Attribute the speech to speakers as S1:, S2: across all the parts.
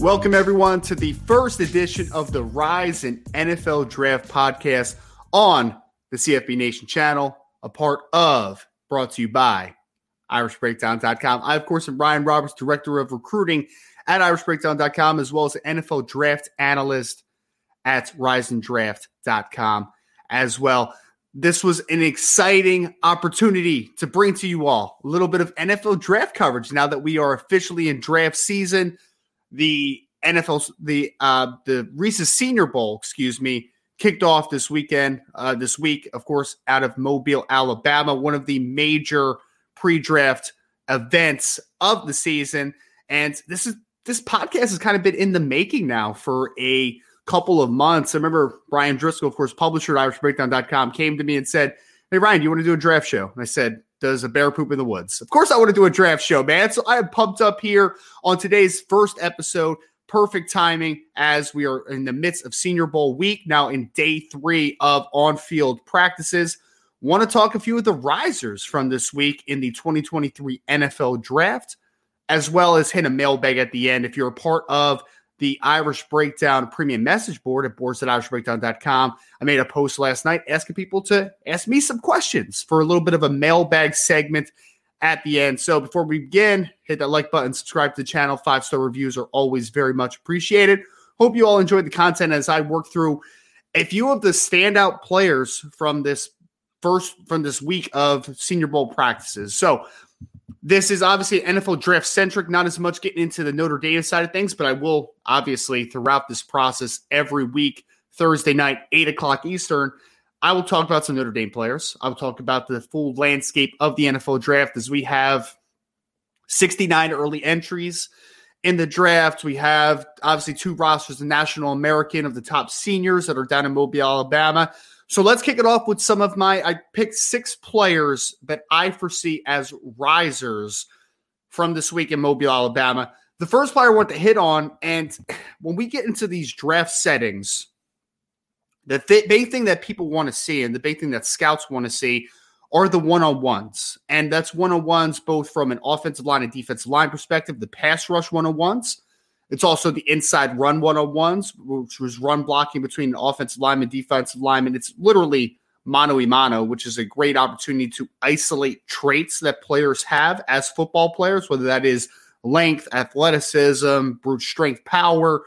S1: Welcome, everyone, to the first edition of the Rise in NFL Draft podcast on the CFB Nation channel, a part of, brought to you by IrishBreakdown.com. I, of course, am Ryan Roberts, Director of Recruiting at IrishBreakdown.com, as well as NFL Draft Analyst at RiseandDraft.com as well. This was an exciting opportunity to bring to you all a little bit of NFL draft coverage now that we are officially in draft season the NFL, the uh, the Reese's Senior Bowl, excuse me, kicked off this weekend. Uh, this week, of course, out of Mobile, Alabama, one of the major pre-draft events of the season. And this is this podcast has kind of been in the making now for a couple of months. I remember Brian Driscoll, of course, publisher at IrishBreakdown.com, came to me and said, Hey Ryan, do you want to do a draft show? And I said, does a bear poop in the woods? Of course, I want to do a draft show, man. So I am pumped up here on today's first episode. Perfect timing as we are in the midst of Senior Bowl week, now in day three of on field practices. Want to talk a few of the risers from this week in the 2023 NFL draft, as well as hit a mailbag at the end. If you're a part of the Irish Breakdown premium message board at boards at irishbreakdown.com. I made a post last night asking people to ask me some questions for a little bit of a mailbag segment at the end. So before we begin, hit that like button, subscribe to the channel. Five star reviews are always very much appreciated. Hope you all enjoyed the content as I work through a few of the standout players from this first from this week of Senior Bowl practices. So this is obviously NFL draft centric, not as much getting into the Notre Dame side of things, but I will obviously throughout this process every week, Thursday night, 8 o'clock Eastern, I will talk about some Notre Dame players. I will talk about the full landscape of the NFL draft as we have 69 early entries in the draft. We have obviously two rosters, the National American of the top seniors that are down in Mobile, Alabama. So let's kick it off with some of my. I picked six players that I foresee as risers from this week in Mobile, Alabama. The first player I want to hit on, and when we get into these draft settings, the th- big thing that people want to see and the big thing that scouts want to see are the one on ones. And that's one on ones both from an offensive line and defensive line perspective, the pass rush one on ones, it's also the inside run one on ones, which was run blocking between offensive lineman, defensive lineman. It's literally mano a mano, which is a great opportunity to isolate traits that players have as football players, whether that is length, athleticism, brute strength, power.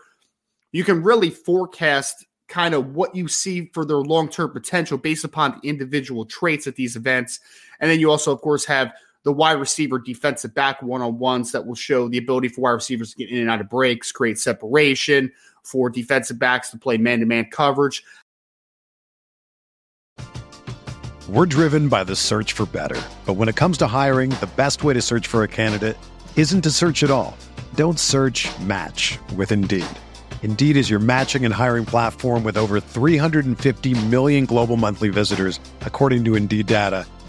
S1: You can really forecast kind of what you see for their long term potential based upon the individual traits at these events. And then you also, of course, have the wide receiver defensive back one on ones that will show the ability for wide receivers to get in and out of breaks, create separation for defensive backs to play man to man coverage.
S2: We're driven by the search for better. But when it comes to hiring, the best way to search for a candidate isn't to search at all. Don't search match with Indeed. Indeed is your matching and hiring platform with over 350 million global monthly visitors, according to Indeed data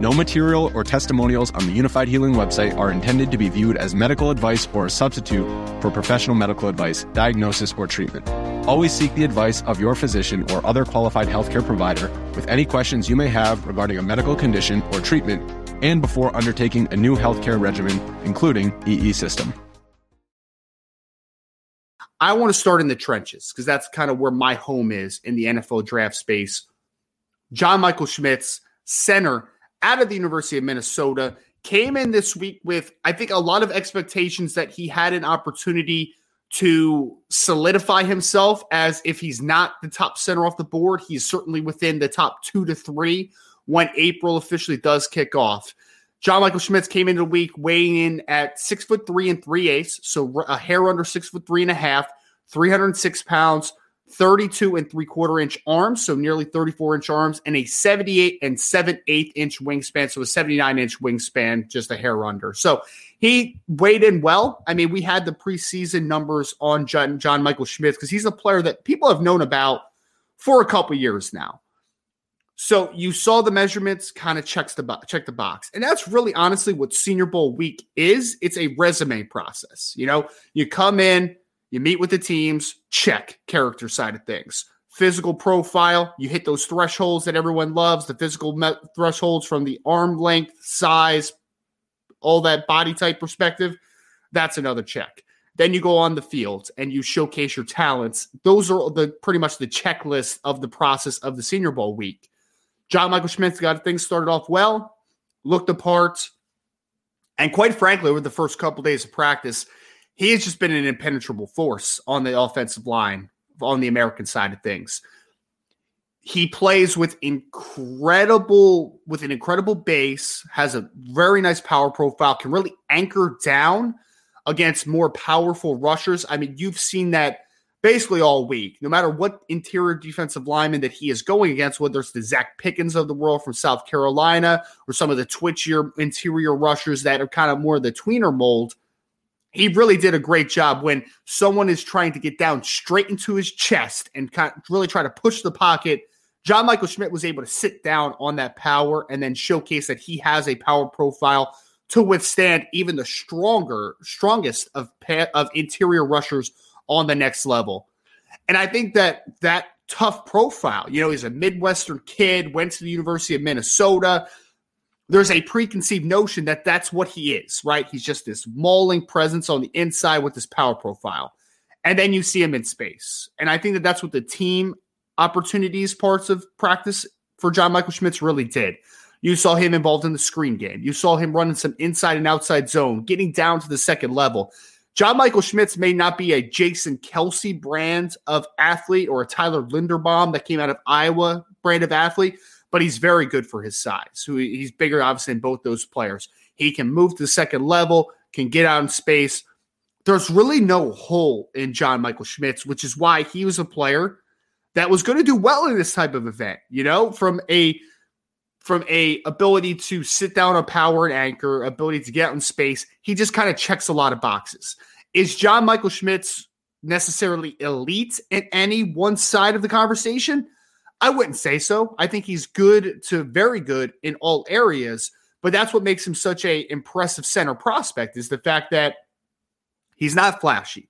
S3: No material or testimonials on the Unified Healing website are intended to be viewed as medical advice or a substitute for professional medical advice, diagnosis, or treatment. Always seek the advice of your physician or other qualified healthcare provider with any questions you may have regarding a medical condition or treatment and before undertaking a new healthcare regimen, including EE system.
S1: I want to start in the trenches because that's kind of where my home is in the NFL draft space. John Michael Schmitz, center out of the University of Minnesota, came in this week with, I think, a lot of expectations that he had an opportunity to solidify himself as if he's not the top center off the board, he's certainly within the top two to three when April officially does kick off. John Michael Schmitz came into the week weighing in at six foot three and three eighths, so a hair under six foot three and a half, 306 pounds, 32 and three quarter inch arms, so nearly 34 inch arms, and a 78 and seven eighth inch wingspan, so a 79 inch wingspan, just a hair under. So he weighed in well. I mean, we had the preseason numbers on John, John Michael Schmitz because he's a player that people have known about for a couple years now. So you saw the measurements, kind of checks the check the box, and that's really honestly what Senior Bowl week is. It's a resume process. You know, you come in, you meet with the teams, check character side of things, physical profile. You hit those thresholds that everyone loves, the physical me- thresholds from the arm length, size, all that body type perspective. That's another check. Then you go on the field and you showcase your talents. Those are the pretty much the checklist of the process of the Senior Bowl week. John Michael Schmitz got things started off well, looked the part, and quite frankly, over the first couple days of practice, he has just been an impenetrable force on the offensive line on the American side of things. He plays with incredible with an incredible base, has a very nice power profile, can really anchor down against more powerful rushers. I mean, you've seen that basically all week, no matter what interior defensive lineman that he is going against, whether it's the Zacch Pickens of the world from South Carolina or some of the twitchier interior rushers that are kind of more the tweener mold. He really did a great job when someone is trying to get down straight into his chest and really try to push the pocket. John Michael Schmitz was able to sit down on that power and then showcase that he has a power profile to withstand even the stronger, strongest of of interior rushers on the next level. And I think that that tough profile, you know, he's a Midwestern kid, went to the University of Minnesota. There's a preconceived notion that that's what he is, right? He's just this mauling presence on the inside with this power profile. And then you see him in space. And I think that that's what the team opportunities parts of practice for John Michael Schmitz really did. You saw him involved in the screen game. You saw him running some inside and outside zone, getting down to the second level. John Michael Schmitz may not be a Jason Kelce brand of athlete or a Tyler Linderbaum that came out of Iowa brand of athlete, but he's very good for his size. So he's bigger, obviously, than both those players. He can move to the second level, can get out in space. There's really no hole in John Michael Schmitz, which is why he was a player that was going to do well in this type of event, you know, from a from a ability to sit down on power and anchor, ability to get out in space. He just kind of checks a lot of boxes. Is John Michael Schmitz necessarily elite in any one side of the conversation? I wouldn't say so. I think he's good to very good in all areas, but that's what makes him such a impressive center prospect is the fact that he's not flashy.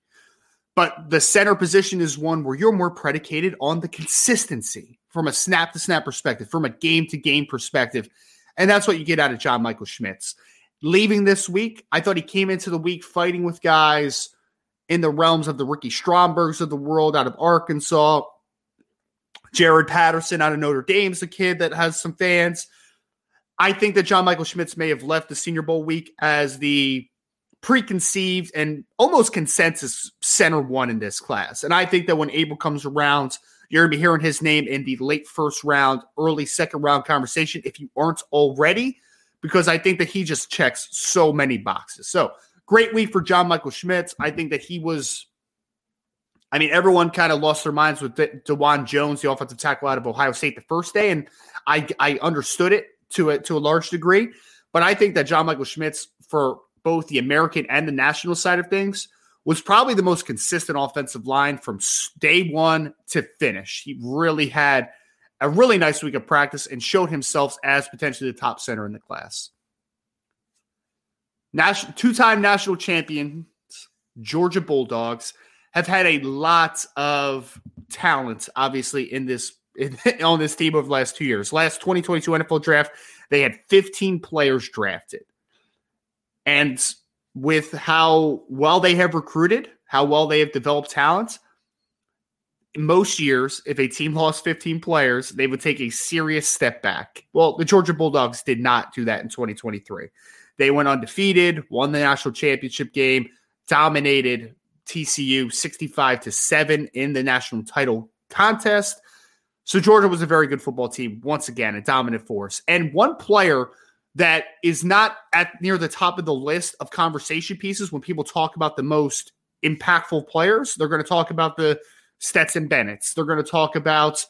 S1: But the center position is one where you're more predicated on the consistency from a snap to snap perspective, from a game to game perspective. And that's what you get out of John Michael Schmitz. Leaving this week, I thought he came into the week fighting with guys in the realms of the Ricky Strombergs of the world out of Arkansas. Jarrett Patterson out of Notre Dame's a kid that has some fans. I think that John Michael Schmitz may have left the Senior Bowl week as the preconceived and almost consensus center one in this class. And I think that when Abel comes around, you're going to be hearing his name in the late first round, early second round conversation if you aren't already, because I think that he just checks so many boxes. So great week for John Michael Schmitz. I think that he was. I mean, everyone kind of lost their minds with De- Dawand Jones, the offensive tackle out of Ohio State, the first day, and I I understood it to a to a large degree. But I think that John Michael Schmitz, for both the American and the national side of things, was probably the most consistent offensive line from day one to finish. He really had a really nice week of practice and showed himself as potentially the top center in the class. National, two-time national champions, Georgia Bulldogs, have had a lot of talent, obviously, in this in, on this team over the last two years. Last 2022 NFL draft, they had 15 players drafted. And with how well they have recruited, how well they have developed talent, most years, if a team lost 15 players, they would take a serious step back. Well, the Georgia Bulldogs did not do that in 2023. They went undefeated, won the national championship game, dominated TCU 65 to 7 in the national title contest. So Georgia was a very good football team once again, a dominant force. And one player that is not at near the top of the list of conversation pieces when people talk about the most impactful players. They're going to talk about the Stetson Bennett's. They're going to talk about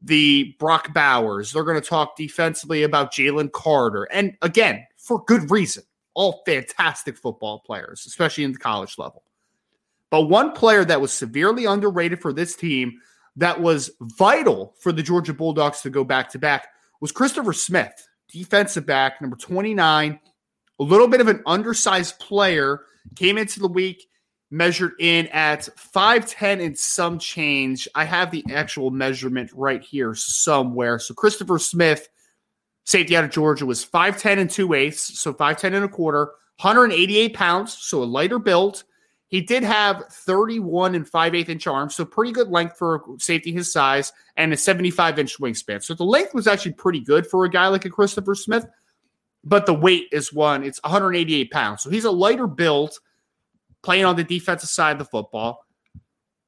S1: the Brock Bowers. They're going to talk defensively about Jalen Carter. And again, for good reason. All fantastic football players, especially in the college level. But one player that was severely underrated for this team that was vital for the Georgia Bulldogs to go back to back was Christopher Smith, defensive back, number 29. A little bit of an undersized player, came into the week, measured in at 5'10 and some change. I have the actual measurement right here somewhere. So Christopher Smith, safety out of Georgia, was 5'10 and 2 eighths, so 5'10 and a quarter, 188 pounds, so a lighter build. He did have 31 and 5 8 inch arms, so pretty good length for safety his size, and a 75 inch wingspan. So the length was actually pretty good for a guy like a Christopher Smith, but the weight is one. It's 188 pounds. So he's a lighter build playing on the defensive side of the football.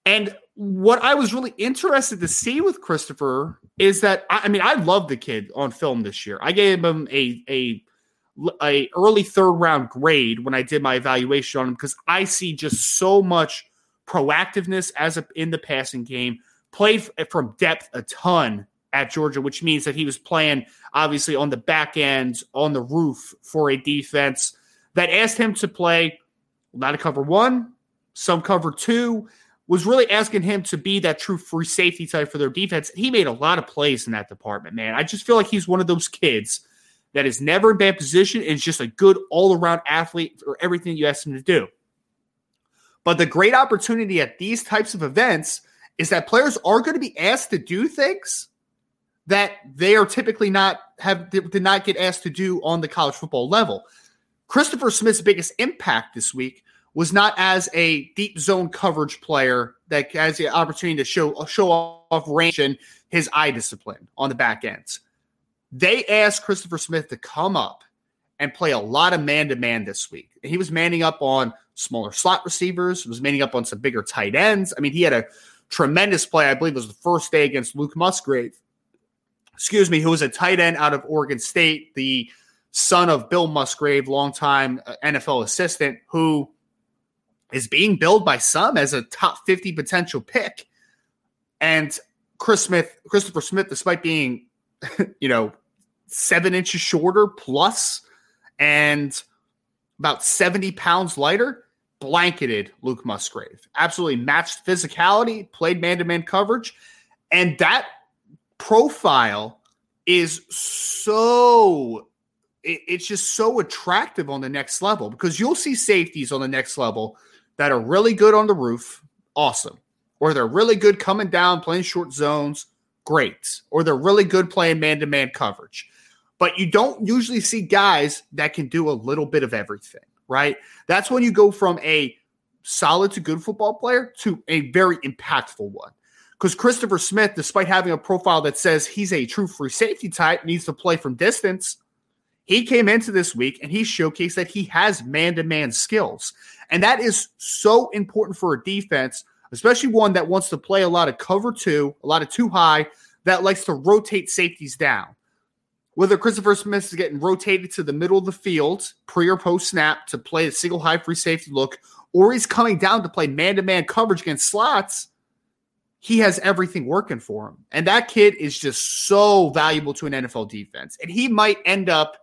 S1: And what I was really interested to see with Christopher is that I mean I love the kid on film this year. I gave him a a a early third round grade when I did my evaluation on him because I see just so much proactiveness as a, in the passing game. Played from depth a ton at Georgia, which means that he was playing obviously on the back end, on the roof for a defense that asked him to play not a cover one, some cover two, was really asking him to be that true free safety type for their defense. He made a lot of plays in that department, man. I just feel like he's one of those kids that is never in bad position and is just a good all around athlete for everything you ask him to do. But the great opportunity at these types of events is that players are going to be asked to do things that they are typically not have did not get asked to do on the college football level. Christopher Smith's biggest impact this week was not as a deep zone coverage player that has the opportunity to show show off range and his eye discipline on the back ends. They asked Christopher Smith to come up and play a lot of man to man this week. He was manning up on smaller slot receivers, was manning up on some bigger tight ends. I mean, he had a tremendous play. I believe it was the first day against Luke Musgrave, excuse me, who was a tight end out of Oregon State, the son of Bill Musgrave, longtime uh, NFL assistant, who is being billed by some as a top 50 potential pick. And Chris Smith, Christopher Smith, despite being, you know, seven inches shorter plus and about 70 pounds lighter, blanketed Luke Musgrave. Absolutely matched physicality, played man to man coverage. And that profile is so, it's just so attractive on the next level because you'll see safeties on the next level that are really good on the roof. Awesome. Or they're really good coming down, playing short zones. Great. Or they're really good playing man to man coverage. But you don't usually see guys that can do a little bit of everything right? That's when you go from a solid to good football player to a very impactful one. Because Christopher Smith, despite having a profile that says he's a true free safety type, needs to play from distance, he came into this week and he showcased that he has man to man skills. And that is so important for a defense, especially one that wants to play a lot of cover two, a lot of two high, that likes to rotate safeties down whether Christopher Smith is getting rotated to the middle of the field pre or post snap to play a single high free safety look, or he's coming down to play man to man coverage against slots, he has everything working for him. And that kid is just so valuable to an NFL defense. And he might end up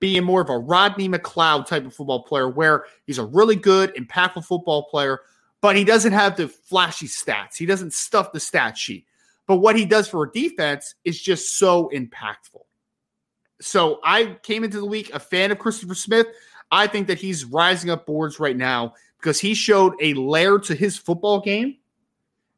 S1: being more of a Rodney McLeod type of football player where he's a really good, impactful football player, but he doesn't have the flashy stats. He doesn't stuff the stat sheet. But what he does for a defense is just so impactful. So I came into the week a fan of Christopher Smith. I think that he's rising up boards right now because he showed a layer to his football game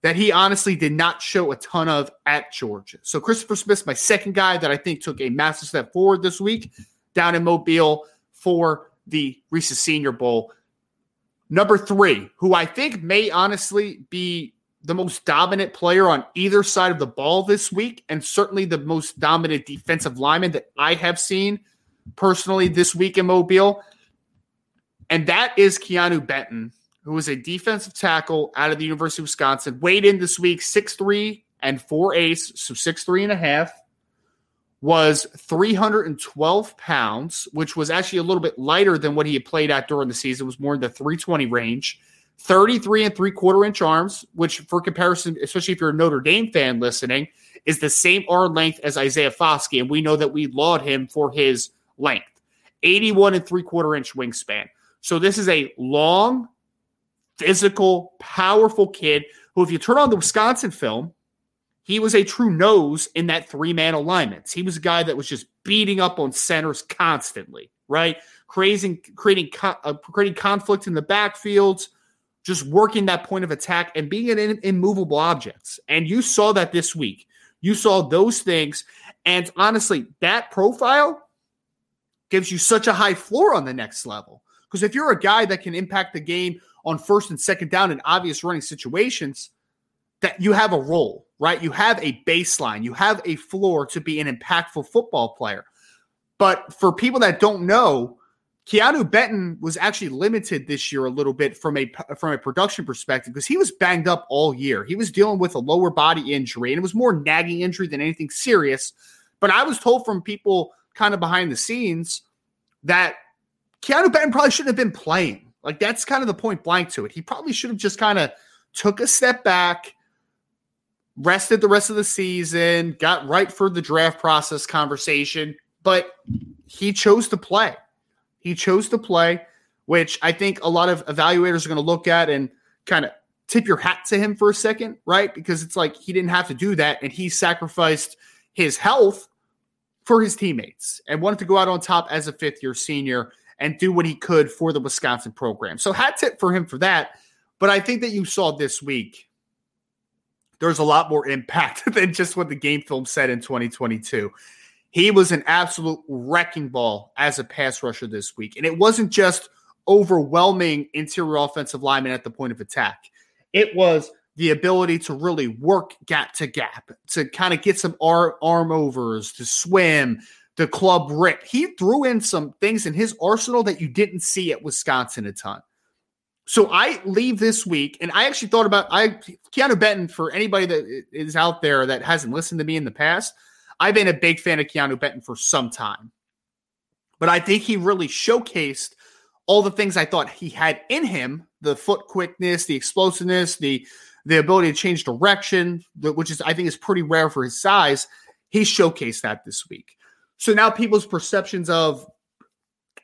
S1: that he honestly did not show a ton of at Georgia. So Christopher Smith's my second guy that I think took a massive step forward this week down in Mobile for the Reese's Senior Bowl. Number three, who I think may honestly be the most dominant player on either side of the ball this week, and certainly the most dominant defensive lineman that I have seen personally this week in Mobile. And that is Keanu Benton, who is a defensive tackle out of the University of Wisconsin. Weighed in this week, six three and 4 eighths, so six three and a half. Was 312 pounds, which was actually a little bit lighter than what he had played at during the season. It was more in the 320 range. 33 and three quarter inch arms, which for comparison, especially if you're a Notre Dame fan listening, is the same arm length as Isaiah Foskey. And we know that we laud him for his length 81 and three quarter inch wingspan. So this is a long, physical, powerful kid who, if you turn on the Wisconsin film, he was a true nose in that three man alignments. He was a guy that was just beating up on centers constantly, right? Creating, creating, uh, creating conflict in the backfields, just working that point of attack and being an immovable objects. And you saw that this week. You saw those things. And honestly, that profile gives you such a high floor on the next level. Because if you're a guy that can impact the game on first and second down in obvious running situations, that you have a role, right? You have a baseline, you have a floor to be an impactful football player. But for people that don't know, Keanu Benton was actually limited this year a little bit from a from a production perspective because he was banged up all year. He was dealing with a lower body injury and it was more nagging injury than anything serious. But I was told from people kind of behind the scenes that Keanu Benton probably shouldn't have been playing. Like that's kind of the point blank to it. He probably should have just kind of took a step back, rested the rest of the season, got right for the draft process conversation, but he chose to play. He chose to play, which I think a lot of evaluators are going to look at and kind of tip your hat to him for a second, right? Because it's like he didn't have to do that and he sacrificed his health for his teammates and wanted to go out on top as a fifth year senior and do what he could for the Wisconsin program. So hat tip for him for that. But I think that you saw this week there's a lot more impact than just what the game film said in 2022. He was an absolute wrecking ball as a pass rusher this week. And it wasn't just overwhelming interior offensive linemen at the point of attack, it was the ability to really work gap to gap, to kind of get some arm, overs, to swim, the club rip. He threw in some things in his arsenal that you didn't see at Wisconsin a ton. So I leave this week, and I actually thought about I Keanu Benton for anybody that is out there that hasn't listened to me in the past. I've been a big fan of Keanu Benton for some time, but I think he really showcased all the things I thought he had in him the foot quickness, the explosiveness, the the ability to change direction, which is I think is pretty rare for his size. He showcased that this week. So now people's perceptions of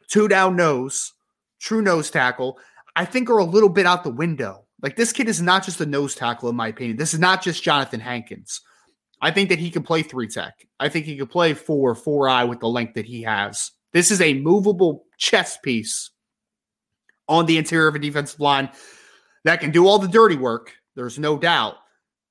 S1: two down nose, true nose tackle, I think are a little bit out the window. Like this kid is not just a nose tackle, in my opinion. This is not just Jonathan Hankins. I think that he can play three tech. I think he could play four, four eye with the length that he has. This is a movable chess piece on the interior of a defensive line that can do all the dirty work. There's no doubt.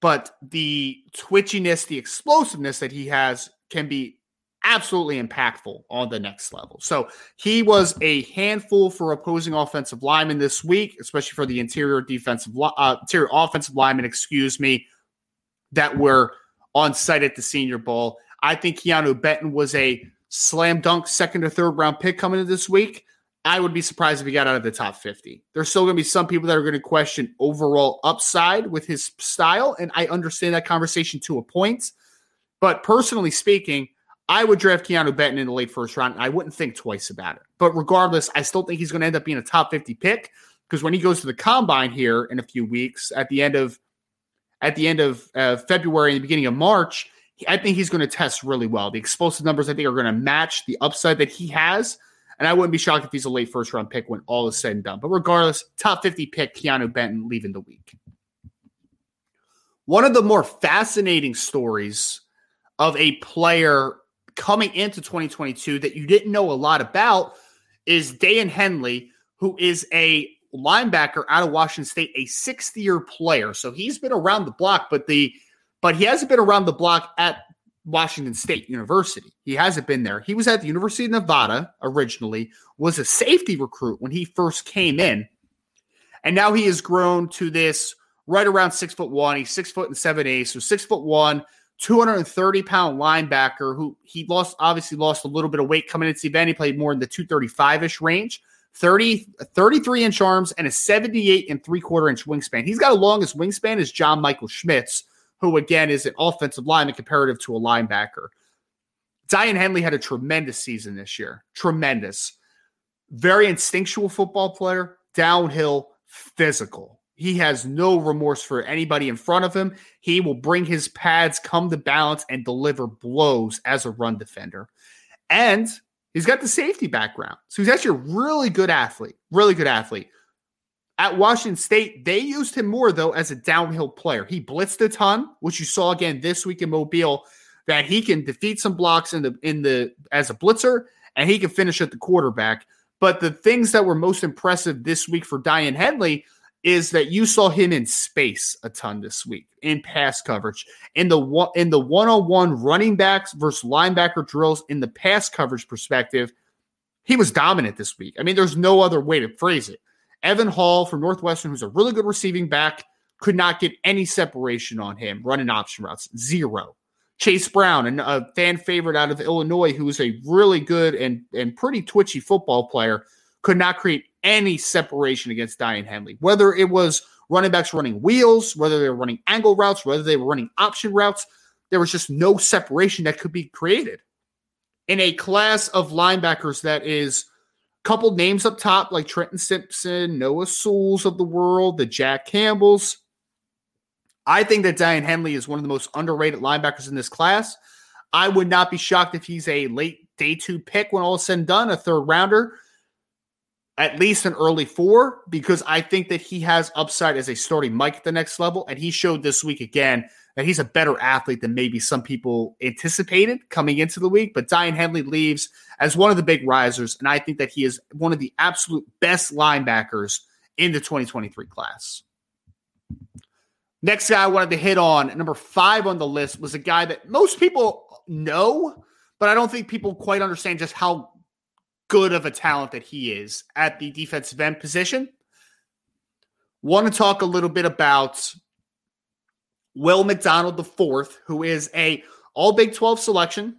S1: But the twitchiness, the explosiveness that he has can be absolutely impactful on the next level. So he was a handful for opposing offensive linemen this week, especially for the interior defensive, uh, interior offensive linemen, excuse me, that were on site at the Senior Bowl. I think Keanu Benton was a slam dunk second or third round pick coming into this week. I would be surprised if he got out of the top 50. There's still going to be some people that are going to question overall upside with his style, and I understand that conversation to a point. But personally speaking, I would draft Keanu Benton in the late first round. I wouldn't think twice about it. But regardless, I still think he's going to end up being a top 50 pick because when he goes to the combine here in a few weeks at the end of at the end of uh, February and the beginning of March, I think he's going to test really well. The explosive numbers I think are going to match the upside that he has. And I wouldn't be shocked if he's a late first round pick when all is said and done. But regardless, top 50 pick, Keanu Benton leaving the week. One of the more fascinating stories of a player coming into 2022 that you didn't know a lot about is Daiyan Henley, who is a linebacker out of Washington State, a sixth year player. So he's been around the block, but the but he hasn't been around the block at Washington State University. He hasn't been there. He was at the University of Nevada originally, was a safety recruit when he first came in. And now he has grown to this right around six foot one. He's six foot and seven eighths, so six foot one, 230 pound linebacker who he lost, obviously lost a little bit of weight coming into the event. He played more in the 235 ish range, 30, 33 inch arms, and a 78 and three quarter inch wingspan. He's got a longest wingspan as John Michael Schmitz, who again is an offensive lineman comparative to a linebacker. Daiyan Henley had a tremendous season this year. Tremendous. Very instinctual football player, downhill, physical. He has no remorse for anybody in front of him. He will bring his pads, come to balance, and deliver blows as a run defender. And he's got the safety background. So he's actually a really good athlete, really good athlete. At Washington State, they used him more, though, as a downhill player. He blitzed a ton, which you saw again this week in Mobile, that he can defeat some blocks in the in the as a blitzer, and he can finish at the quarterback. But the things that were most impressive this week for Daiyan Henley – is that you saw him in space a ton this week in pass coverage. In the one in the one-on-one running backs versus linebacker drills in the pass coverage perspective he was dominant this week. I mean there's no other way to phrase it. Evan Hull from northwestern who's a really good receiving back could not get any separation on him running option routes zero. Chase brown a fan favorite out of illinois who is a really good and and pretty twitchy football player could not create any separation against Daiyan Henley, whether it was running backs running wheels, whether they were running angle routes, whether they were running option routes. There was just no separation that could be created. In a class of linebackers that is couple names up top like Trenton Simpson, Noah Sewells of the world, the Jack Campbells. I think that Daiyan Henley is one of the most underrated linebackers in this class. I would not be shocked if he's a late day two pick when all is said and done, a third rounder at least an early four because I think that he has upside as a starting Mike at the next level. And he showed this week again that he's a better athlete than maybe some people anticipated coming into the week. But Daiyan Henley leaves as one of the big risers. And I think that he is one of the absolute best linebackers in the 2023 class. Next guy I wanted to hit on, number five on the list, was a guy that most people know, but I don't think people quite understand just how good of a talent that he is at the defensive end position. Want to talk a little bit about Will McDonald the fourth, who is a All Big Twelve selection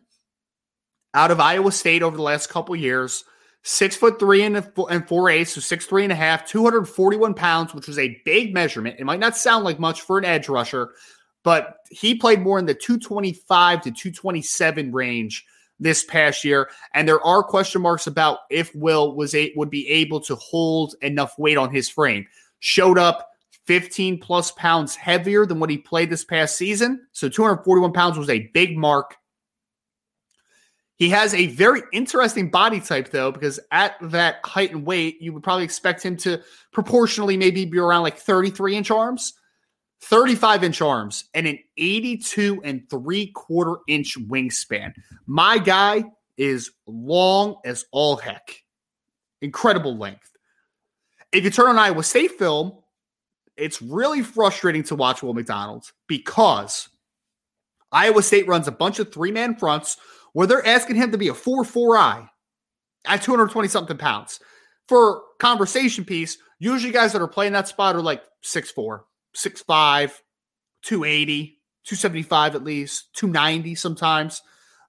S1: out of Iowa State over the last couple years. Six foot three and, and four eighths, so six three and a half, 241 pounds, which was a big measurement. It might not sound like much for an edge rusher, but he played more in the 225 to 227 range this past year, and there are question marks about if Will was a, would be able to hold enough weight on his frame. Showed up 15 plus pounds heavier than what he played this past season. So 241 pounds was a big mark. He has a very interesting body type, though, because at that height and weight, you would probably expect him to proportionally maybe be around like 33 inch arms, 35 inch arms, and an 82 and three quarter inch wingspan. My guy is long as all heck. Incredible length. If you turn on Iowa State film, it's really frustrating to watch Will McDonald because Iowa State runs a bunch of three man fronts where they're asking him to be a 4 4 I at 220 something pounds. For conversation piece, usually guys that are playing that spot are like 6'4, 6'5, 280, 275 at least, 290 sometimes.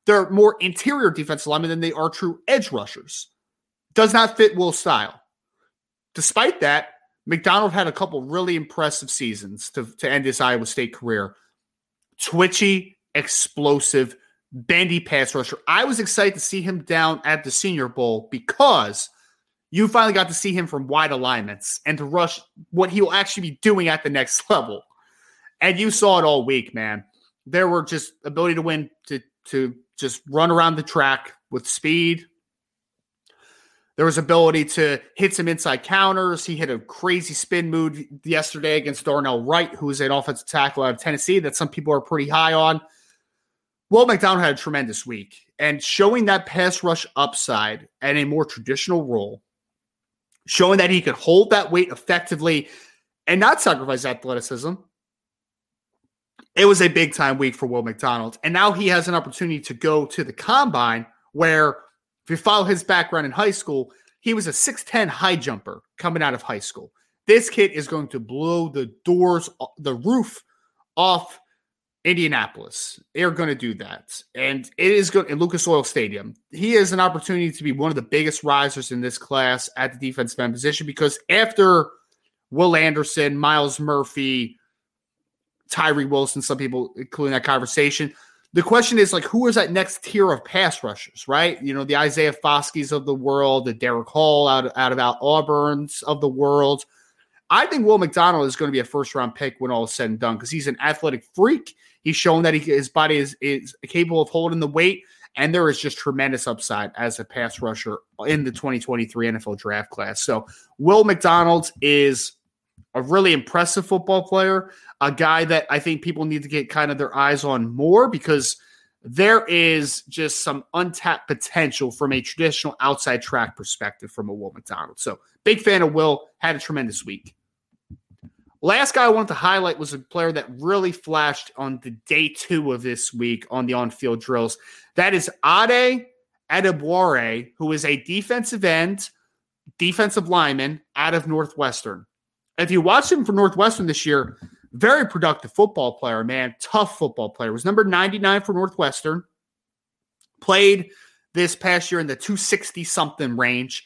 S1: They're more interior defensive linemen than they are true edge rushers. Does not fit Will's style. Despite that, McDonald had a couple really impressive seasons to, to end his Iowa State career. Twitchy, explosive, bendy pass rusher. I was excited to see him down at the Senior Bowl because you finally got to see him from wide alignments and to rush what he'll actually be doing at the next level. And you saw it all week, man. There were just ability to win to to just run around the track with speed. There was ability to hit some inside counters. He hit a crazy spin move yesterday against Darnell Wright, who is an offensive tackle out of Tennessee that some people are pretty high on. Will McDonald had a tremendous week and showing that pass rush upside and a more traditional role, showing that he could hold that weight effectively and not sacrifice athleticism. It was a big time week for Will McDonald. And now he has an opportunity to go to the combine where, if you follow his background in high school, he was a 6'10 high jumper coming out of high school. This kid is going to blow the doors, the roof off Indianapolis. They're going to do that. And it is good in Lucas Oil Stadium. He has an opportunity to be one of the biggest risers in this class at the defensive end position because after Will Anderson, Myles Murphy, Tyree Wilson, some people including that conversation, the question is like, who is that next tier of pass rushers, right? You know, the Isaiah Foskey's of the world, the Derick Hall out, out of out Auburn's of the world. I think Will McDonald is going to be a first round pick when all is said and done because he's an athletic freak. He's shown that he, his body is, is capable of holding the weight, and there is just tremendous upside as a pass rusher in the 2023 NFL draft class. So, Will McDonald is a really impressive football player, a guy that I think people need to get kind of their eyes on more because there is just some untapped potential from a traditional outside track perspective from a Will McDonald. So, big fan of Will, had a tremendous week. Last guy I wanted to highlight was a player that really flashed on the day two of this week on the on field drills. That is Ade Adebawore, who is a defensive end, defensive lineman out of Northwestern. If you watch him for Northwestern this year, very productive football player, man. Tough football player. Was number 99 for Northwestern. Played this past year in the 260 something range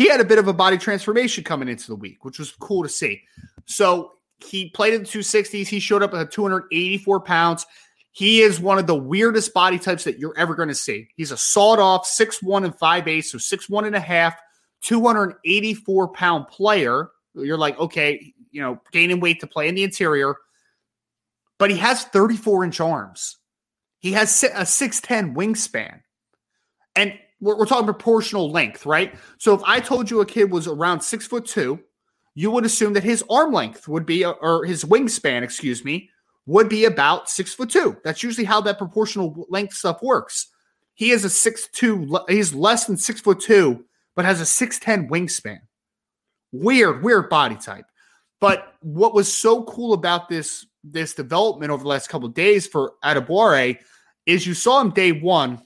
S1: he had a bit of a body transformation coming into the week, which was cool to see. So he played in the 260s. He showed up at 284 pounds. He is one of the weirdest body types that you're ever going to see. He's a sawed off 6'1 and 5'8, so 6'1 and a half, 284 pound player. You're like, okay, you know, gaining weight to play in the interior, but he has 34 inch arms. He has a 6'10 wingspan. And we're, we're talking proportional length, right? So if I told you a kid was around six foot two, you would assume that his arm length would be, uh, or his wingspan, excuse me, would be about six foot two. That's usually how that proportional length stuff works. He is a six two. He's less than six foot two, but has a six ten wingspan. Weird, weird body type. But what was so cool about this this development over the last couple days for Adebawore is you saw him day one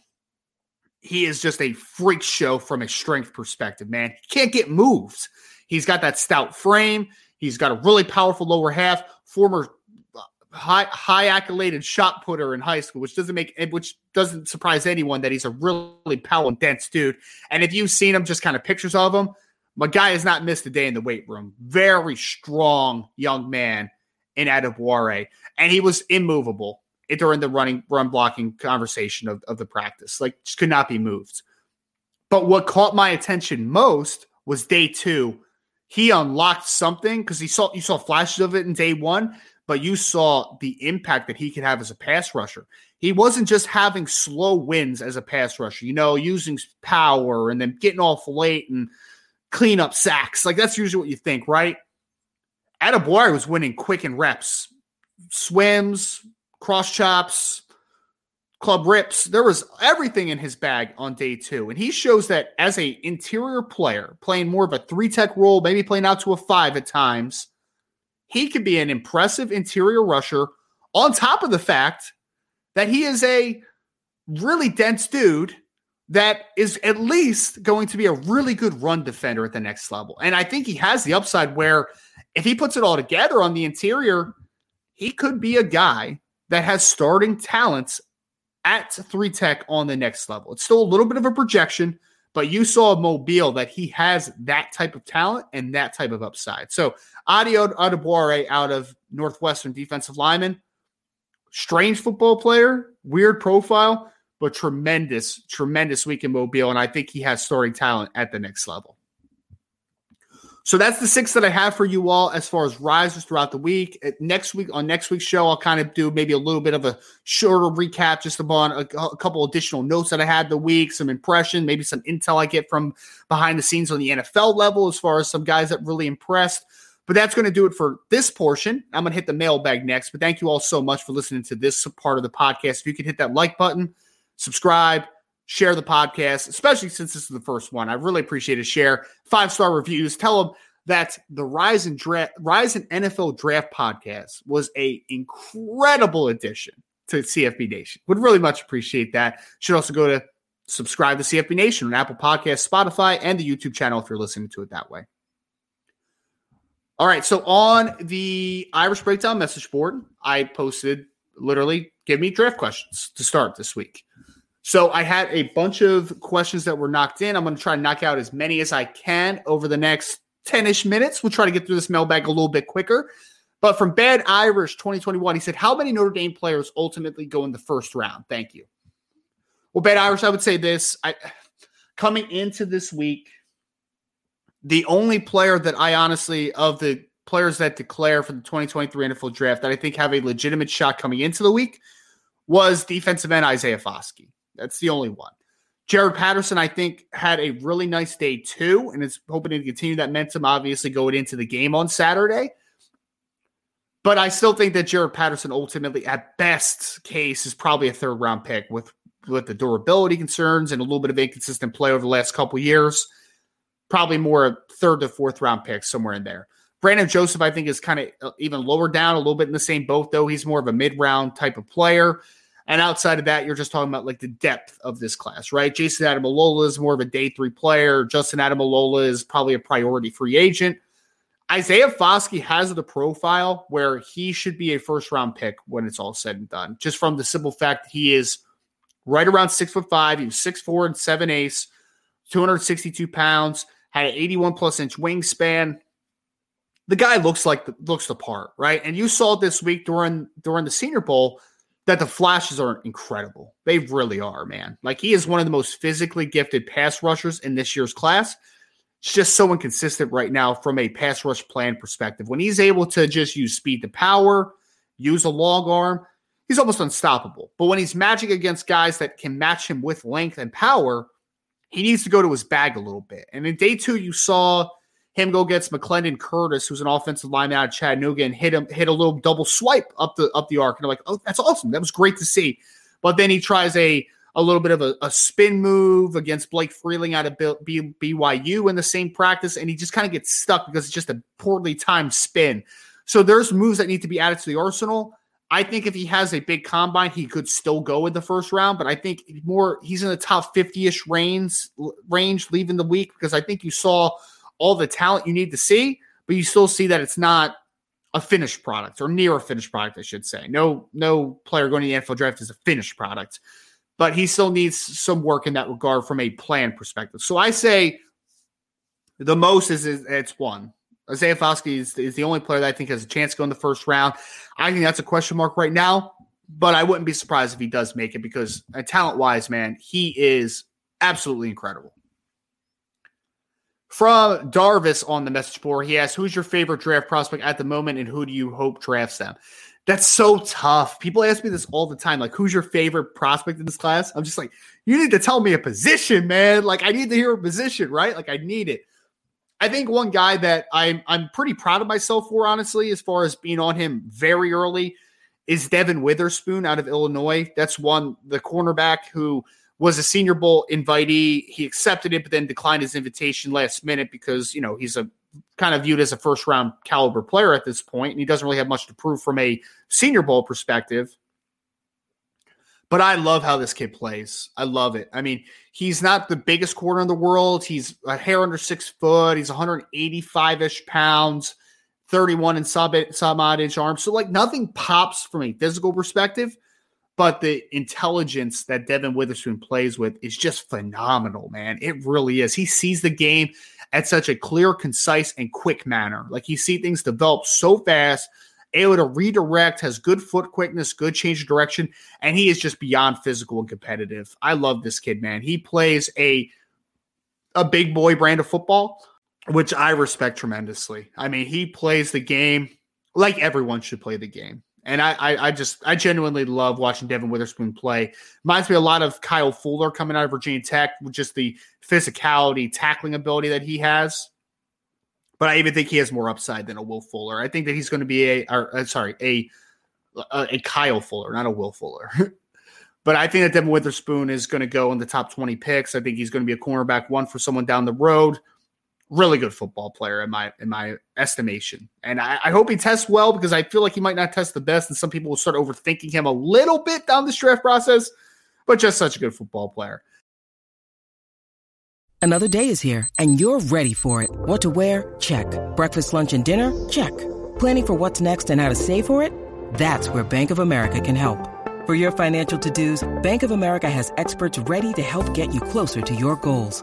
S1: he is just a freak show from a strength perspective, man. He can't get moves. He's got that stout frame. He's got a really powerful lower half. Former uh, high high accoladed shot putter in high school, which doesn't make which doesn't surprise anyone that he's a really powerful dense dude. And if you've seen him, just kind of pictures of him, my guy has not missed a day in the weight room. Very strong young man in Adebawore, and he was immovable during the running run blocking conversation of, of the practice. Like just could not be moved. But what caught my attention most was day two. he unlocked something because he saw you saw flashes of it in day one, but you saw the impact that he could have as a pass rusher. He wasn't just having slow wins as a pass rusher, you know, using power and then getting off late and clean up sacks. Like that's usually what you think, right? Adebawore was winning quick and reps, swims, cross chops, club rips. There was everything in his bag on day two. And he shows that as a interior player, playing more of a three tech role, maybe playing out to a five at times, he could be an impressive interior rusher on top of the fact that he is a really dense dude that is at least going to be a really good run defender at the next level. And I think he has the upside where if he puts it all together on the interior, he could be a guy that has starting talents at three tech on the next level. It's still a little bit of a projection, but you saw Mobile that he has that type of talent and that type of upside. So Adio Adebawore out of Northwestern defensive lineman, strange football player, weird profile, but tremendous, tremendous week in Mobile. And I think he has starting talent at the next level. So that's the six that I have for you all as far as risers throughout the week. Uh, next week on next week's show, I'll kind of do maybe a little bit of a shorter recap, just upon a, a couple additional notes that I had the week, some impression, maybe some intel I get from behind the scenes on the NFL level, as far as some guys that really impressed. But that's going to do it for this portion. I'm going to hit the mailbag next. But thank you all so much for listening to this part of the podcast. If you could hit that like button, subscribe, share the podcast, especially since this is the first one. I really appreciate a share. Five star reviews. Tell them that the Rise and Draft, Rise and NFL Draft podcast was a incredible addition to CFB Nation. Would really much appreciate that. Should also go to subscribe to CFB Nation on Apple Podcasts, Spotify, and the YouTube channel if you're listening to it that way. All right, so on the Irish Breakdown message board, I posted literally give me draft questions to start this week. So I had a bunch of questions that were knocked in. I'm going to try to knock out as many as I can over the next 10 ish minutes. We'll try to get through this mailbag a little bit quicker. But from Bad Irish 2021, he said, How many Notre Dame players ultimately go in the first round? Thank you. Well, Bad Irish, I would say this. I coming into this week, the only player that I honestly, of the players that declare for the 2023 NFL draft that I think have a legitimate shot coming into the week was defensive end Isaiah Foskey. That's the only one. Jarrett Patterson, I think, had a really nice day too, and is hoping to continue that momentum, obviously, going into the game on Saturday. But I still think that Jarrett Patterson ultimately, at best case, is probably a third round pick with with the durability concerns and a little bit of inconsistent play over the last couple years. Probably more third to fourth round pick somewhere in there. Brandon Joseph, I think, is kind of uh, even lower down, a little bit in the same boat, though. He's more of a mid round type of player. And outside of that, you're just talking about like the depth of this class, right? Jason Ademilola is more of a day three player. Justin Ademilola is probably a priority free agent. Isaiah Foskey has the profile where he should be a first round pick when it's all said and done, just from the simple fact that he is right around six foot five. He was six four and seven eighths, 262 pounds, had an 81 plus inch wingspan. The guy looks like the, looks the part, right? And you saw this week during during the Senior Bowl that the flashes are incredible. They really are, man. Like he is one of the most physically gifted pass rushers in this year's class. It's just so inconsistent right now from a pass rush plan perspective. When he's able to just use speed to power, use a long arm, he's almost unstoppable. But when he's matching against guys that can match him with length and power, he needs to go to his bag a little bit. And in day two, you saw him go against McClendon Curtis, who's an offensive lineman out of Chattanooga, and hit him hit a little double swipe up the up the arc. And I'm like, oh, that's awesome. That was great to see. But then he tries a a little bit of a, a spin move against Blake Freeland out of B, BYU in the same practice, and he just kind of gets stuck because it's just a poorly timed spin. So there's moves that need to be added to the arsenal. I think if he has a big combine, he could still go in the first round, but I think more he's in the top 50-ish range range leaving the week because I think you saw all the talent you need to see, but you still see that it's not a finished product or near a finished product, I should say. No, no player going to the NFL draft is a finished product, but he still needs some work in that regard from a plan perspective. So I say the most is, is it's one. Isaiah Foskey is, is the only player that I think has a chance to go in the first round. I think that's a question mark right now, but I wouldn't be surprised if he does make it because uh, talent wise, man, he is absolutely incredible. From Darvis on the message board, he asks, Who's your favorite draft prospect at the moment and who do you hope drafts them? That's so tough. People ask me this all the time. Like, who's your favorite prospect in this class? I'm just like, you need to tell me a position, man. Like, I need to hear a position, right? Like, I need it. I think one guy that I'm I'm pretty proud of myself for, honestly, as far as being on him very early, is Devin Witherspoon out of Illinois. That's one the cornerback who was a Senior Bowl invitee. He accepted it, but then declined his invitation last minute because you know he's a kind of viewed as a first round caliber player at this point, and he doesn't really have much to prove from a Senior Bowl perspective. But I love how this kid plays. I love it. I mean, he's not the biggest corner in the world. He's a hair under six foot. He's 185 ish pounds, 31 and some, sub odd inch arms. So like nothing pops from a physical perspective, but the intelligence that Devin Witherspoon plays with is just phenomenal, man. It really is. He sees the game at such a clear, concise, and quick manner. Like he sees things develop so fast able to redirect, has good foot quickness, good change of direction, and he is just beyond physical and competitive. I love this kid, man. He plays a a big boy brand of football, which I respect tremendously. I mean, he plays the game like everyone should play the game. And I, I, I just, I genuinely love watching Devin Witherspoon play. Reminds me a lot of Kyle Fuller coming out of Virginia Tech with just the physicality, tackling ability that he has but I even think he has more upside than a Will Fuller. I think that he's going to be a, or, uh, sorry, a, a, a Kyle Fuller, not a Will Fuller. but I think that Devin Witherspoon is going to go in the top 20 picks. I think he's going to be a cornerback one for someone down the road. Really good football player in my in my estimation, and I, I hope he tests well because I feel like he might not test the best, and some people will start overthinking him a little bit down this draft process. But just such a good football player.
S4: Another day is here, and you're ready for it. What to wear? Check. Breakfast, lunch, and dinner? Check. Planning for what's next and how to save for it? That's where Bank of America can help. For your financial to-dos, Bank of America has experts ready to help get you closer to your goals.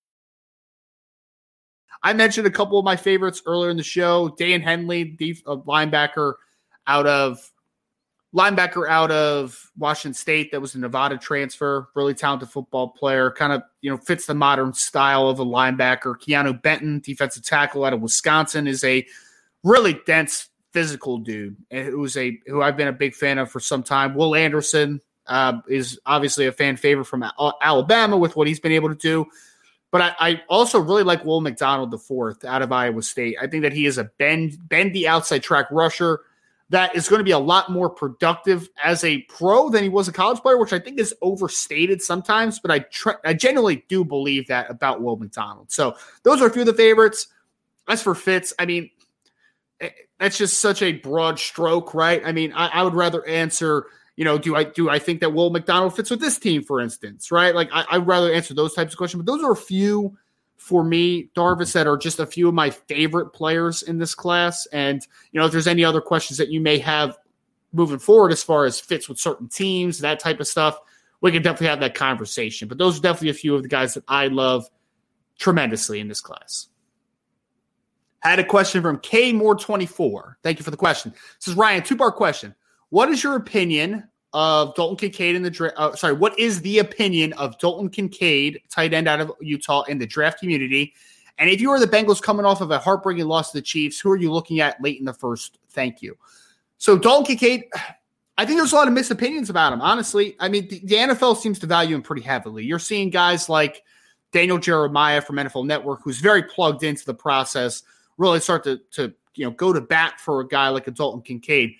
S1: I mentioned a couple of my favorites earlier in the show. Daiyan Henley, def- linebacker out of linebacker out of Washington State that was a Nevada transfer, really talented football player, kind of, you know, fits the modern style of a linebacker. Keanu Benton, defensive tackle out of Wisconsin, is a really dense physical dude who's a who I've been a big fan of for some time. Will Anderson uh, is obviously a fan favorite from Alabama with what he's been able to do. But I, I, also really like Will McDonald the fourth out of Iowa State. I think that he is a bend bendy outside track rusher that is going to be a lot more productive as a pro than he was a college player, which I think is overstated sometimes. But I tr- I genuinely do believe that about Will McDonald. So those are a few of the favorites. As for Fitz, I mean, eh, that's just such a broad stroke, right? I mean, I, I would rather answer you know, do I do I think that Will McDonald fits with this team, for instance, right? Like I, would rather answer those types of questions, but those are a few for me, Darvis, that are just a few of my favorite players in this class. And you know, if there's any other questions that you may have moving forward as far as fits with certain teams, that type of stuff, we can definitely have that conversation. But those are definitely a few of the guys that I love tremendously in this class. Had a question from K Moore 24. Thank you for the question. This is Ryan, two part question. What is your opinion of Dalton Kincaid in the draft? Uh, sorry, what is the opinion of Dalton Kincaid, tight end out of Utah, in the draft community? And if you are the Bengals coming off of a heartbreaking loss to the Chiefs, who are you looking at late in the first? Thank you. So Dalton Kincaid, I think there's a lot of mixed opinions about him. Honestly, I mean, the, the NFL seems to value him pretty heavily. You're seeing guys like Daniel Jeremiah from NFL Network, who's very plugged into the process, really start to to you know go to bat for a guy like a Dalton Kincaid.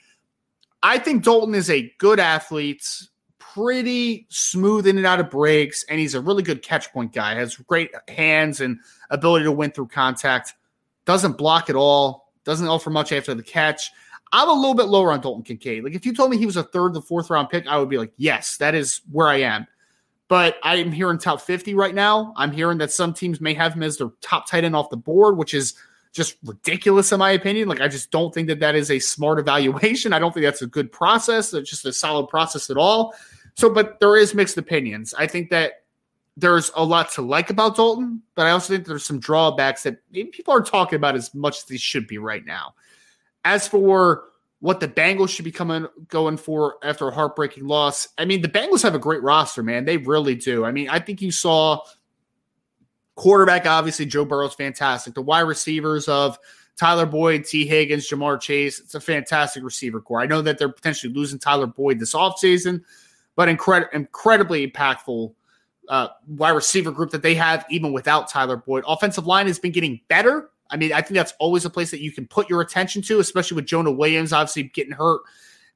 S1: I think Dalton is a good athlete, pretty smooth in and out of breaks, and he's a really good catch point guy. Has great hands and ability to win through contact. Doesn't block at all. Doesn't offer much after the catch. I'm a little bit lower on Dalton Kincaid. Like if you told me he was a third, the fourth round pick, I would be like, yes, that is where I am. But I am hearing top 50 right now. I'm hearing that some teams may have him as their top tight end off the board, which is just ridiculous in my opinion. Like I just don't think that that is a smart evaluation. I don't think that's a good process. It's just a solid process at all. So, but there is mixed opinions. I think that there's a lot to like about Dalton, but I also think there's some drawbacks that maybe people aren't talking about as much as they should be right now. As for what the Bengals should be coming going for after a heartbreaking loss, I mean, the Bengals have a great roster, man. They really do. I mean, I think you saw quarterback, obviously, Joe Burrow's fantastic. The wide receivers of Tyler Boyd, Tee Higgins, Ja'Marr Chase, it's a fantastic receiver corps. I know that they're potentially losing Tyler Boyd this offseason, but incred- incredibly impactful uh, wide receiver group that they have even without Tyler Boyd. Offensive line has been getting better. I mean, I think that's always a place that you can put your attention to, especially with Jonah Williams obviously getting hurt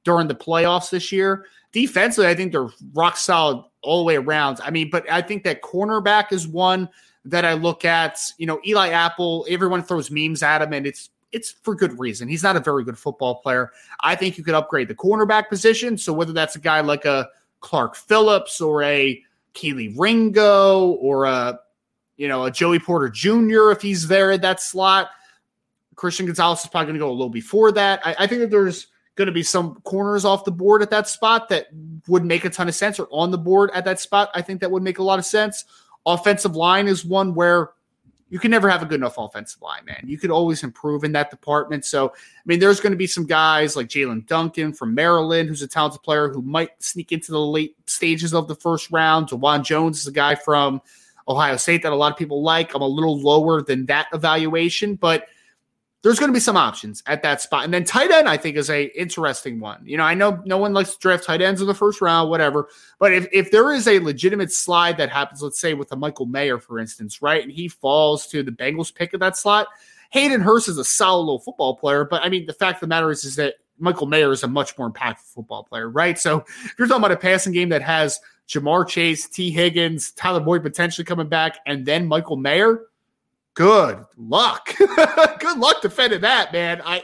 S1: during the playoffs this year. Defensively, I think they're rock solid all the way around. I mean, but I think that cornerback is one that I look at. You know, Eli Apple, everyone throws memes at him, and it's it's for good reason. He's not a very good football player. I think you could upgrade the cornerback position. So whether that's a guy like a Clark Phillips or a Kelee Ringo or a you know a Joey Porter Jr. if he's there at that slot. Christian Gonzalez is probably going to go a little before that. I, I think that there's going to be some corners off the board at that spot that would make a ton of sense, or on the board at that spot. I think that would make a lot of sense. Offensive line is one where you can never have a good enough offensive line, man. You could always improve in that department. So, I mean, there's going to be some guys like Jaelyn Duncan from Maryland, who's a talented player who might sneak into the late stages of the first round. Dawand Jones is a guy from Ohio State that a lot of people like. I'm a little lower than that evaluation, but there's going to be some options at that spot. And then tight end, I think, is a interesting one. You know, I know no one likes to draft tight ends in the first round, whatever. But if, if there is a legitimate slide that happens, let's say with a Michael Mayer, for instance, right, and he falls to the Bengals pick of that slot, Hayden Hurst is a solid little football player. But I mean, the fact of the matter is, is that Michael Mayer is a much more impactful football player, right? So if you're talking about a passing game that has Ja'Marr Chase, Tee Higgins, Tyler Boyd potentially coming back, and then Michael Mayer, good luck. good luck defending that, man. I,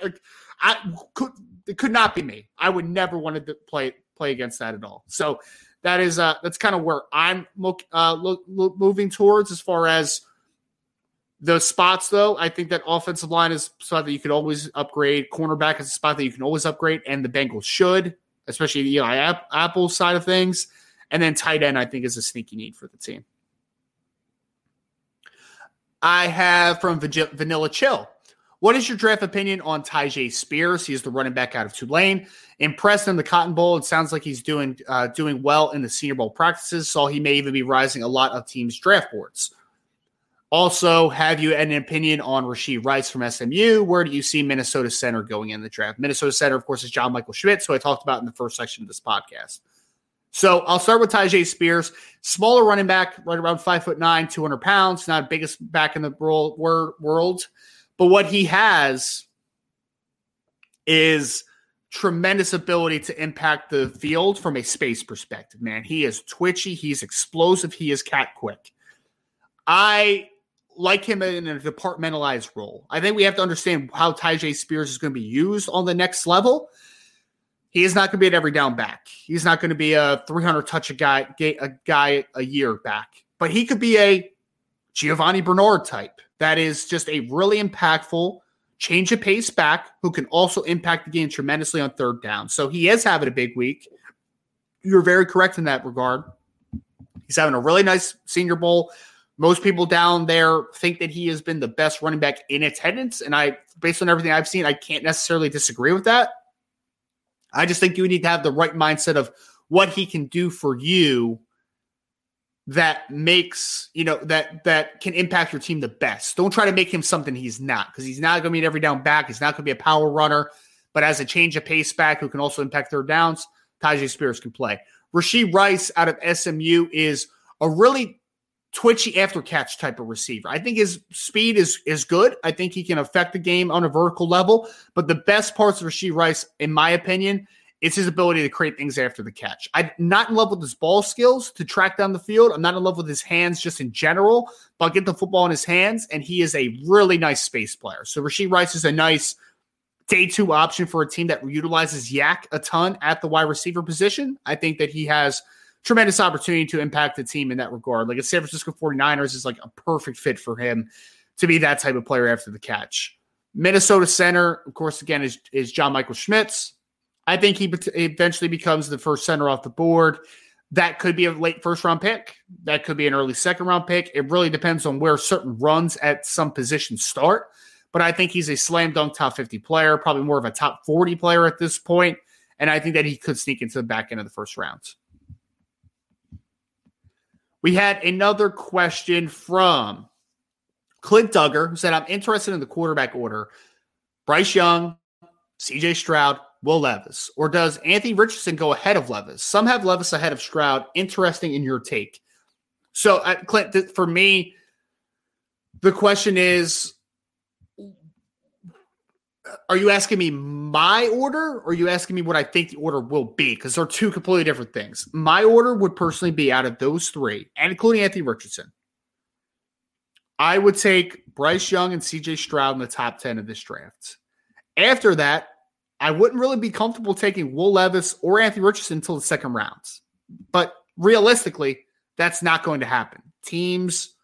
S1: I could it could not be me. I would never want to play play against that at all. So that is uh that's kind of where I'm look, uh, look, look, moving towards as far as the spots though. I think that offensive line is spot that you could always upgrade. Cornerback is a spot that you can always upgrade, and the Bengals should, especially the Eli Apple side of things. And then tight end, I think, is a sneaky need for the team. I have from Vanilla Chill. What is your draft opinion on Tyjae Spears? He is the running back out of Tulane. Impressed in the Cotton Bowl. It sounds like he's doing uh, doing well in the Senior Bowl practices. So he may even be rising a lot of teams' draft boards. Also, have you an opinion on Rashee Rice from SMU? Where do you see Minnesota center going in the draft? Minnesota center, of course, is John Michael Schmitz, who I talked about in the first section of this podcast. So I'll start with Tyjae Spears, smaller running back, right around five foot nine, 200 pounds, not biggest back in the world. But what he has is tremendous ability to impact the field from a space perspective, man. He is twitchy, he's explosive, he is cat quick. I like him in a departmentalized role. I think we have to understand how Tyjae Spears is going to be used on the next level. He is not going to be an every down back. He's not going to be a 300 touch a guy a guy a year back, but he could be a Giovani Bernard type. That is just a really impactful change of pace back who can also impact the game tremendously on third down. So he is having a big week. You're very correct in that regard. He's having a really nice senior bowl. Most people down there think that he has been the best running back in attendance. And I, based on everything I've seen, I can't necessarily disagree with that. I just think you need to have the right mindset of what he can do for you that makes you know that that can impact your team the best. Don't try to make him something he's not because he's not going to be an every down back. He's not going to be a power runner, but as a change of pace back who can also impact third downs, Tyjae Spears can play. Rashee Rice out of SMU is a really twitchy after catch type of receiver. I think his speed is is good. I think he can affect the game on a vertical level. But the best parts of Rashee Rice, in my opinion, is his ability to create things after the catch. I'm not in love with his ball skills to track down the field. I'm not in love with his hands just in general, but get the football in his hands, and he is a really nice space player. So Rashee Rice is a nice day two option for a team that utilizes YAC a ton at the wide receiver position. I think that he has tremendous opportunity to impact the team in that regard. Like a San Francisco 49ers is like a perfect fit for him to be that type of player after the catch. Minnesota center, of course, again, is, is John Michael Schmitz. I think he eventually becomes the first center off the board. That could be a late first round pick. That could be an early second round pick. It really depends on where certain runs at some positions start. But I think he's a slam dunk top 50 player, probably more of a top 40 player at this point. And I think that he could sneak into the back end of the first round. We had another question from Clint Duggar, who said, I'm interested in the quarterback order. Bryce Young, CJ Stroud, Will Levis? Or does Anthony Richardson go ahead of Levis? Some have Levis ahead of Stroud. Interesting in your take. So, uh, Clint, th- for me, the question is are you asking me my order or are you asking me what I think the order will be? Because they're two completely different things. My order would personally be out of those three, and including Anthony Richardson. I would take Bryce Young and CJ Stroud in the top 10 of this draft. After that, I wouldn't really be comfortable taking Will Levis or Anthony Richardson until the second rounds. But realistically, that's not going to happen. Teams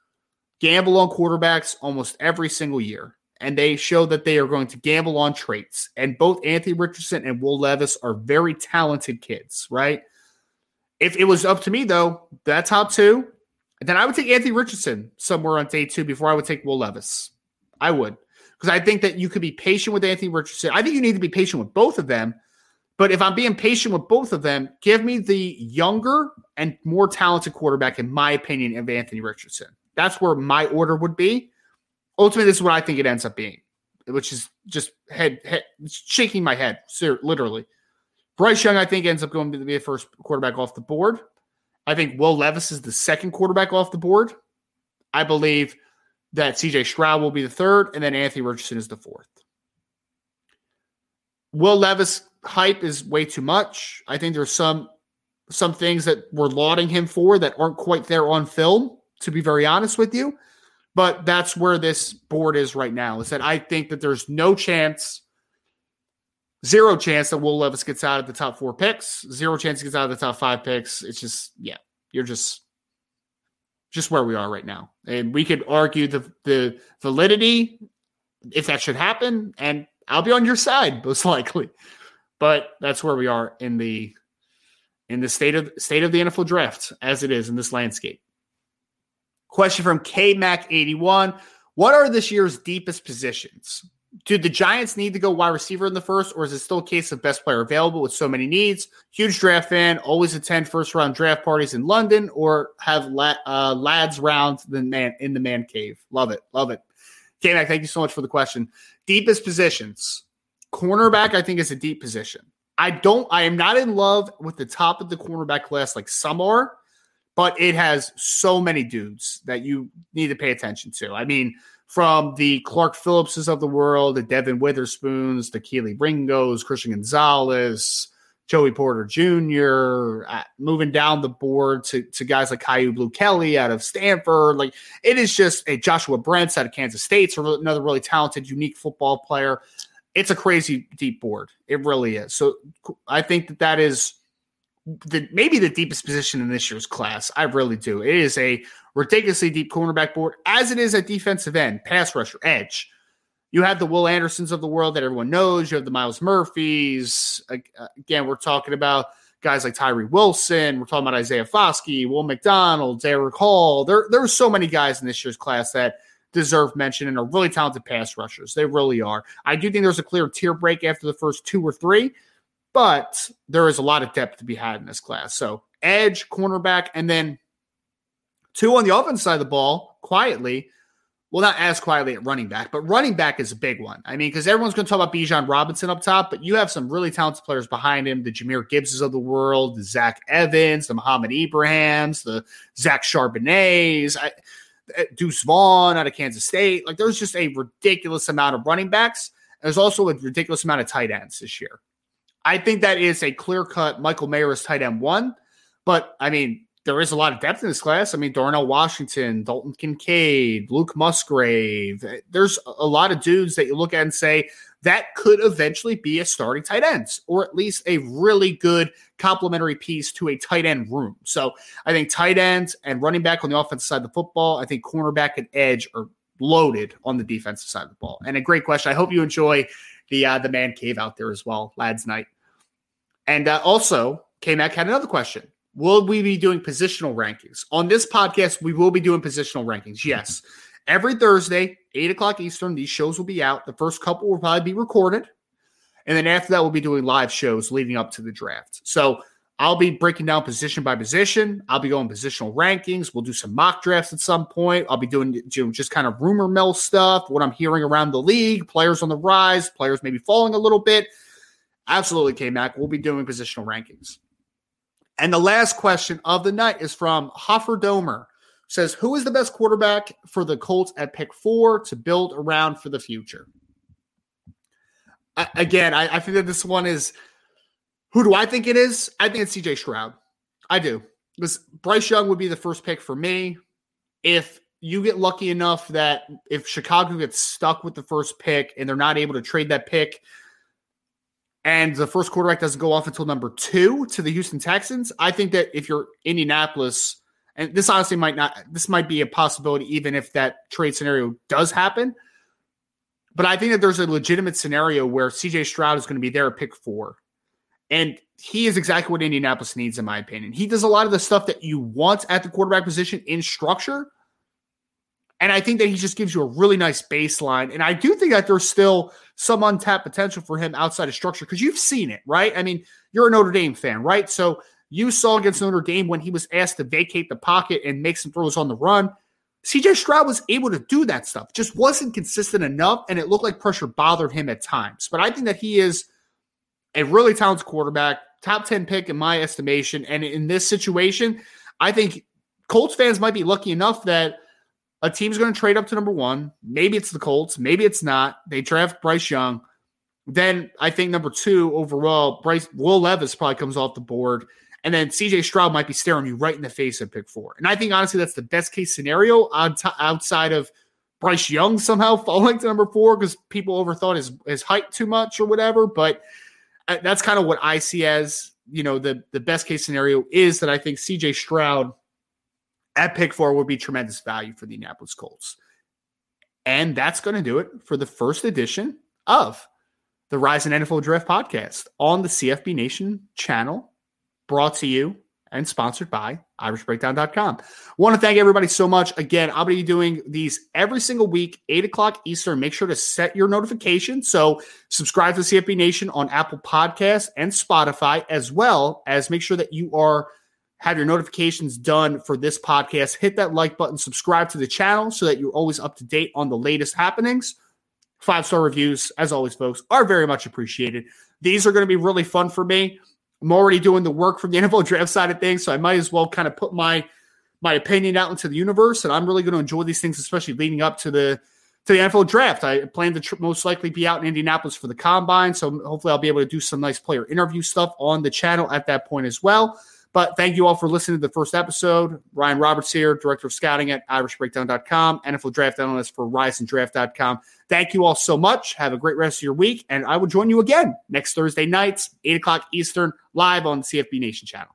S1: gamble on quarterbacks almost every single year, and they show that they are going to gamble on traits. And both Anthony Richardson and Will Levis are very talented kids, right? If it was up to me, though, that top two, then I would take Anthony Richardson somewhere on day two before I would take Will Levis. I would because I think that you could be patient with Anthony Richardson. I think you need to be patient with both of them. But if I'm being patient with both of them, give me the younger and more talented quarterback, in my opinion, of Anthony Richardson. That's where my order would be. Ultimately, this is what I think it ends up being, which is just head, head shaking my head, sir, literally. Bryce Young, I think, ends up going to be the first quarterback off the board. I think Will Levis is the second quarterback off the board. I believe that CJ Stroud will be the third, and then Anthony Richardson is the fourth. Will Levis hype is way too much. I think there's some some things that we're lauding him for that aren't quite there on film, to be very honest with you. But that's where this board is right now. Is that I think that there's no chance, zero chance that Will Levis gets out of the top four picks, zero chance he gets out of the top five picks. It's just, yeah, you're just just where we are right now. And we could argue the the validity if that should happen, and I'll be on your side most likely. But that's where we are in the in the state of state of the NFL draft as it is in this landscape. Question from KMac81. What are this year's deepest positions? do the Giants need to go wide receiver in the first, or is it still a case of best player available with so many needs? Huge draft fan, always attend first round draft parties in London, or have la- uh, lads round the man in the man cave. Love it, love it. KMac, thank you so much for the question. Deepest positions, cornerback, I think is a deep position. I don't, I am not in love with the top of the cornerback class like some are, but it has so many dudes that you need to pay attention to. I mean from the Clark Phillipses of the world, the Devin Witherspoons, the Kelee Ringos, Christian Gonzalez, Joey Porter Jr., uh, moving down the board to, to guys like Kyu Blue Kelly out of Stanford. Like it is just a Joshua Brents out of Kansas State, so another really talented, unique football player. It's a crazy deep board. It really is. So I think that that is the maybe the deepest position in this year's class. I really do. It is a ridiculously deep cornerback board, as it is at defensive end, pass rusher, edge. You have the Will Andersons of the world that everyone knows. You have the Myles Murphys. Uh, again, we're talking about guys like Tyree Wilson. We're talking about Isaiah Foskey, Will McDonald, Derick Hall. There, there are so many guys in this year's class that deserve mention and are really talented pass rushers. They really are. I do think there's a clear tier break after the first two or three, but there is a lot of depth to be had in this class. So edge, cornerback, and then Two on the offense side of the ball, quietly. Well, not as quietly at running back, but running back is a big one. I mean, because everyone's going to talk about Bijan Robinson up top, but you have some really talented players behind him the Jahmyr Gibbses of the world, the Zach Evans, the Mohamed Ibrahim's, the Zach Charbonnets, I, uh, Deuce Vaughn out of Kansas State. Like, there's just a ridiculous amount of running backs. There's also a ridiculous amount of tight ends this year. I think that is a clear cut Michael Mayer is tight end one. But I mean, there is a lot of depth in this class. I mean, Darnell Washington, Dalton Kincaid, Luke Musgrave. There's a lot of dudes that you look at and say that could eventually be a starting tight ends, or at least a really good complementary piece to a tight end room. So I think tight ends and running back on the offensive side of the football, I think cornerback and edge are loaded on the defensive side of the ball. And a great question. I hope you enjoy the uh, the man cave out there as well, lads night. And uh, also, K Mac had another question. Will we be doing positional rankings? On this podcast, we will be doing positional rankings. Yes. Every Thursday, 8 o'clock Eastern, these shows will be out. The first couple will probably be recorded. And then after that, we'll be doing live shows leading up to the draft. So I'll be breaking down position by position. I'll be going positional rankings. We'll do some mock drafts at some point. I'll be doing just kind of rumor mill stuff, what I'm hearing around the league, players on the rise, players maybe falling a little bit. Absolutely, K Mac. We'll be doing positional rankings. And the last question of the night is from Hoffer Domer says, Who is the best quarterback for the Colts at pick four to build around for the future? I, again, I, I think that this one is who do I think it is? I think it's CJ Stroud. I do. Because Bryce Young would be the first pick for me. If you get lucky enough that if Chicago gets stuck with the first pick and they're not able to trade that pick, and the first quarterback doesn't go off until number two to the Houston Texans, I think that if you're Indianapolis, and this honestly might not, this might be a possibility even if that trade scenario does happen. But I think that there's a legitimate scenario where CJ Stroud is going to be there at pick four. And he is exactly what Indianapolis needs, in my opinion. He does a lot of the stuff that you want at the quarterback position in structure. And I think that he just gives you a really nice baseline. And I do think that there's still some untapped potential for him outside of structure because you've seen it, right? I mean, you're a Notre Dame fan, right? So you saw against Notre Dame when he was asked to vacate the pocket and make some throws on the run. CJ Stroud was able to do that stuff, just wasn't consistent enough, and it looked like pressure bothered him at times. But I think that he is a really talented quarterback, top 10 pick in my estimation. And in this situation, I think Colts fans might be lucky enough that a team's going to trade up to number one. Maybe it's the Colts, maybe it's not. They draft Bryce Young. Then I think number two overall, Bryce Will Levis probably comes off the board. And then CJ Stroud might be staring you right in the face at pick four. And I think honestly that's the best case scenario outside of Bryce Young somehow falling to number four because people overthought his his height too much or whatever. But uh, that's kind of what I see as you know the the best case scenario is that I think CJ Stroud at pick four would be tremendous value for the Indianapolis Colts. And that's going to do it for the first edition of the Rise in NFL Draft podcast on the CFB Nation channel brought to you and sponsored by irishbreakdown.com. Want to thank everybody so much. Again, I'll be doing these every single week, 8 o'clock Eastern. Make sure to set your notification. So subscribe to CFB Nation on Apple Podcasts and Spotify, as well as make sure that you are have your notifications done for this podcast. Hit that like button, subscribe to the channel so that you're always up to date on the latest happenings. Five star reviews, as always, folks, are very much appreciated. These are going to be really fun for me. I'm already doing the work from the NFL draft side of things, so I might as well kind of put my my opinion out into the universe. And I'm really going to enjoy these things, especially leading up to the to the NFL draft. I plan to tr- most likely be out in Indianapolis for the combine, so hopefully I'll be able to do some nice player interview stuff on the channel at that point as well. But thank you all for listening to the first episode. Ryan Roberts here, Director of Scouting at IrishBreakdown.com, NFL Draft Analyst for RiseandDraft.com. Thank you all so much. Have a great rest of your week, and I will join you again next Thursday nights, 8 o'clock Eastern, live on the CFB Nation channel.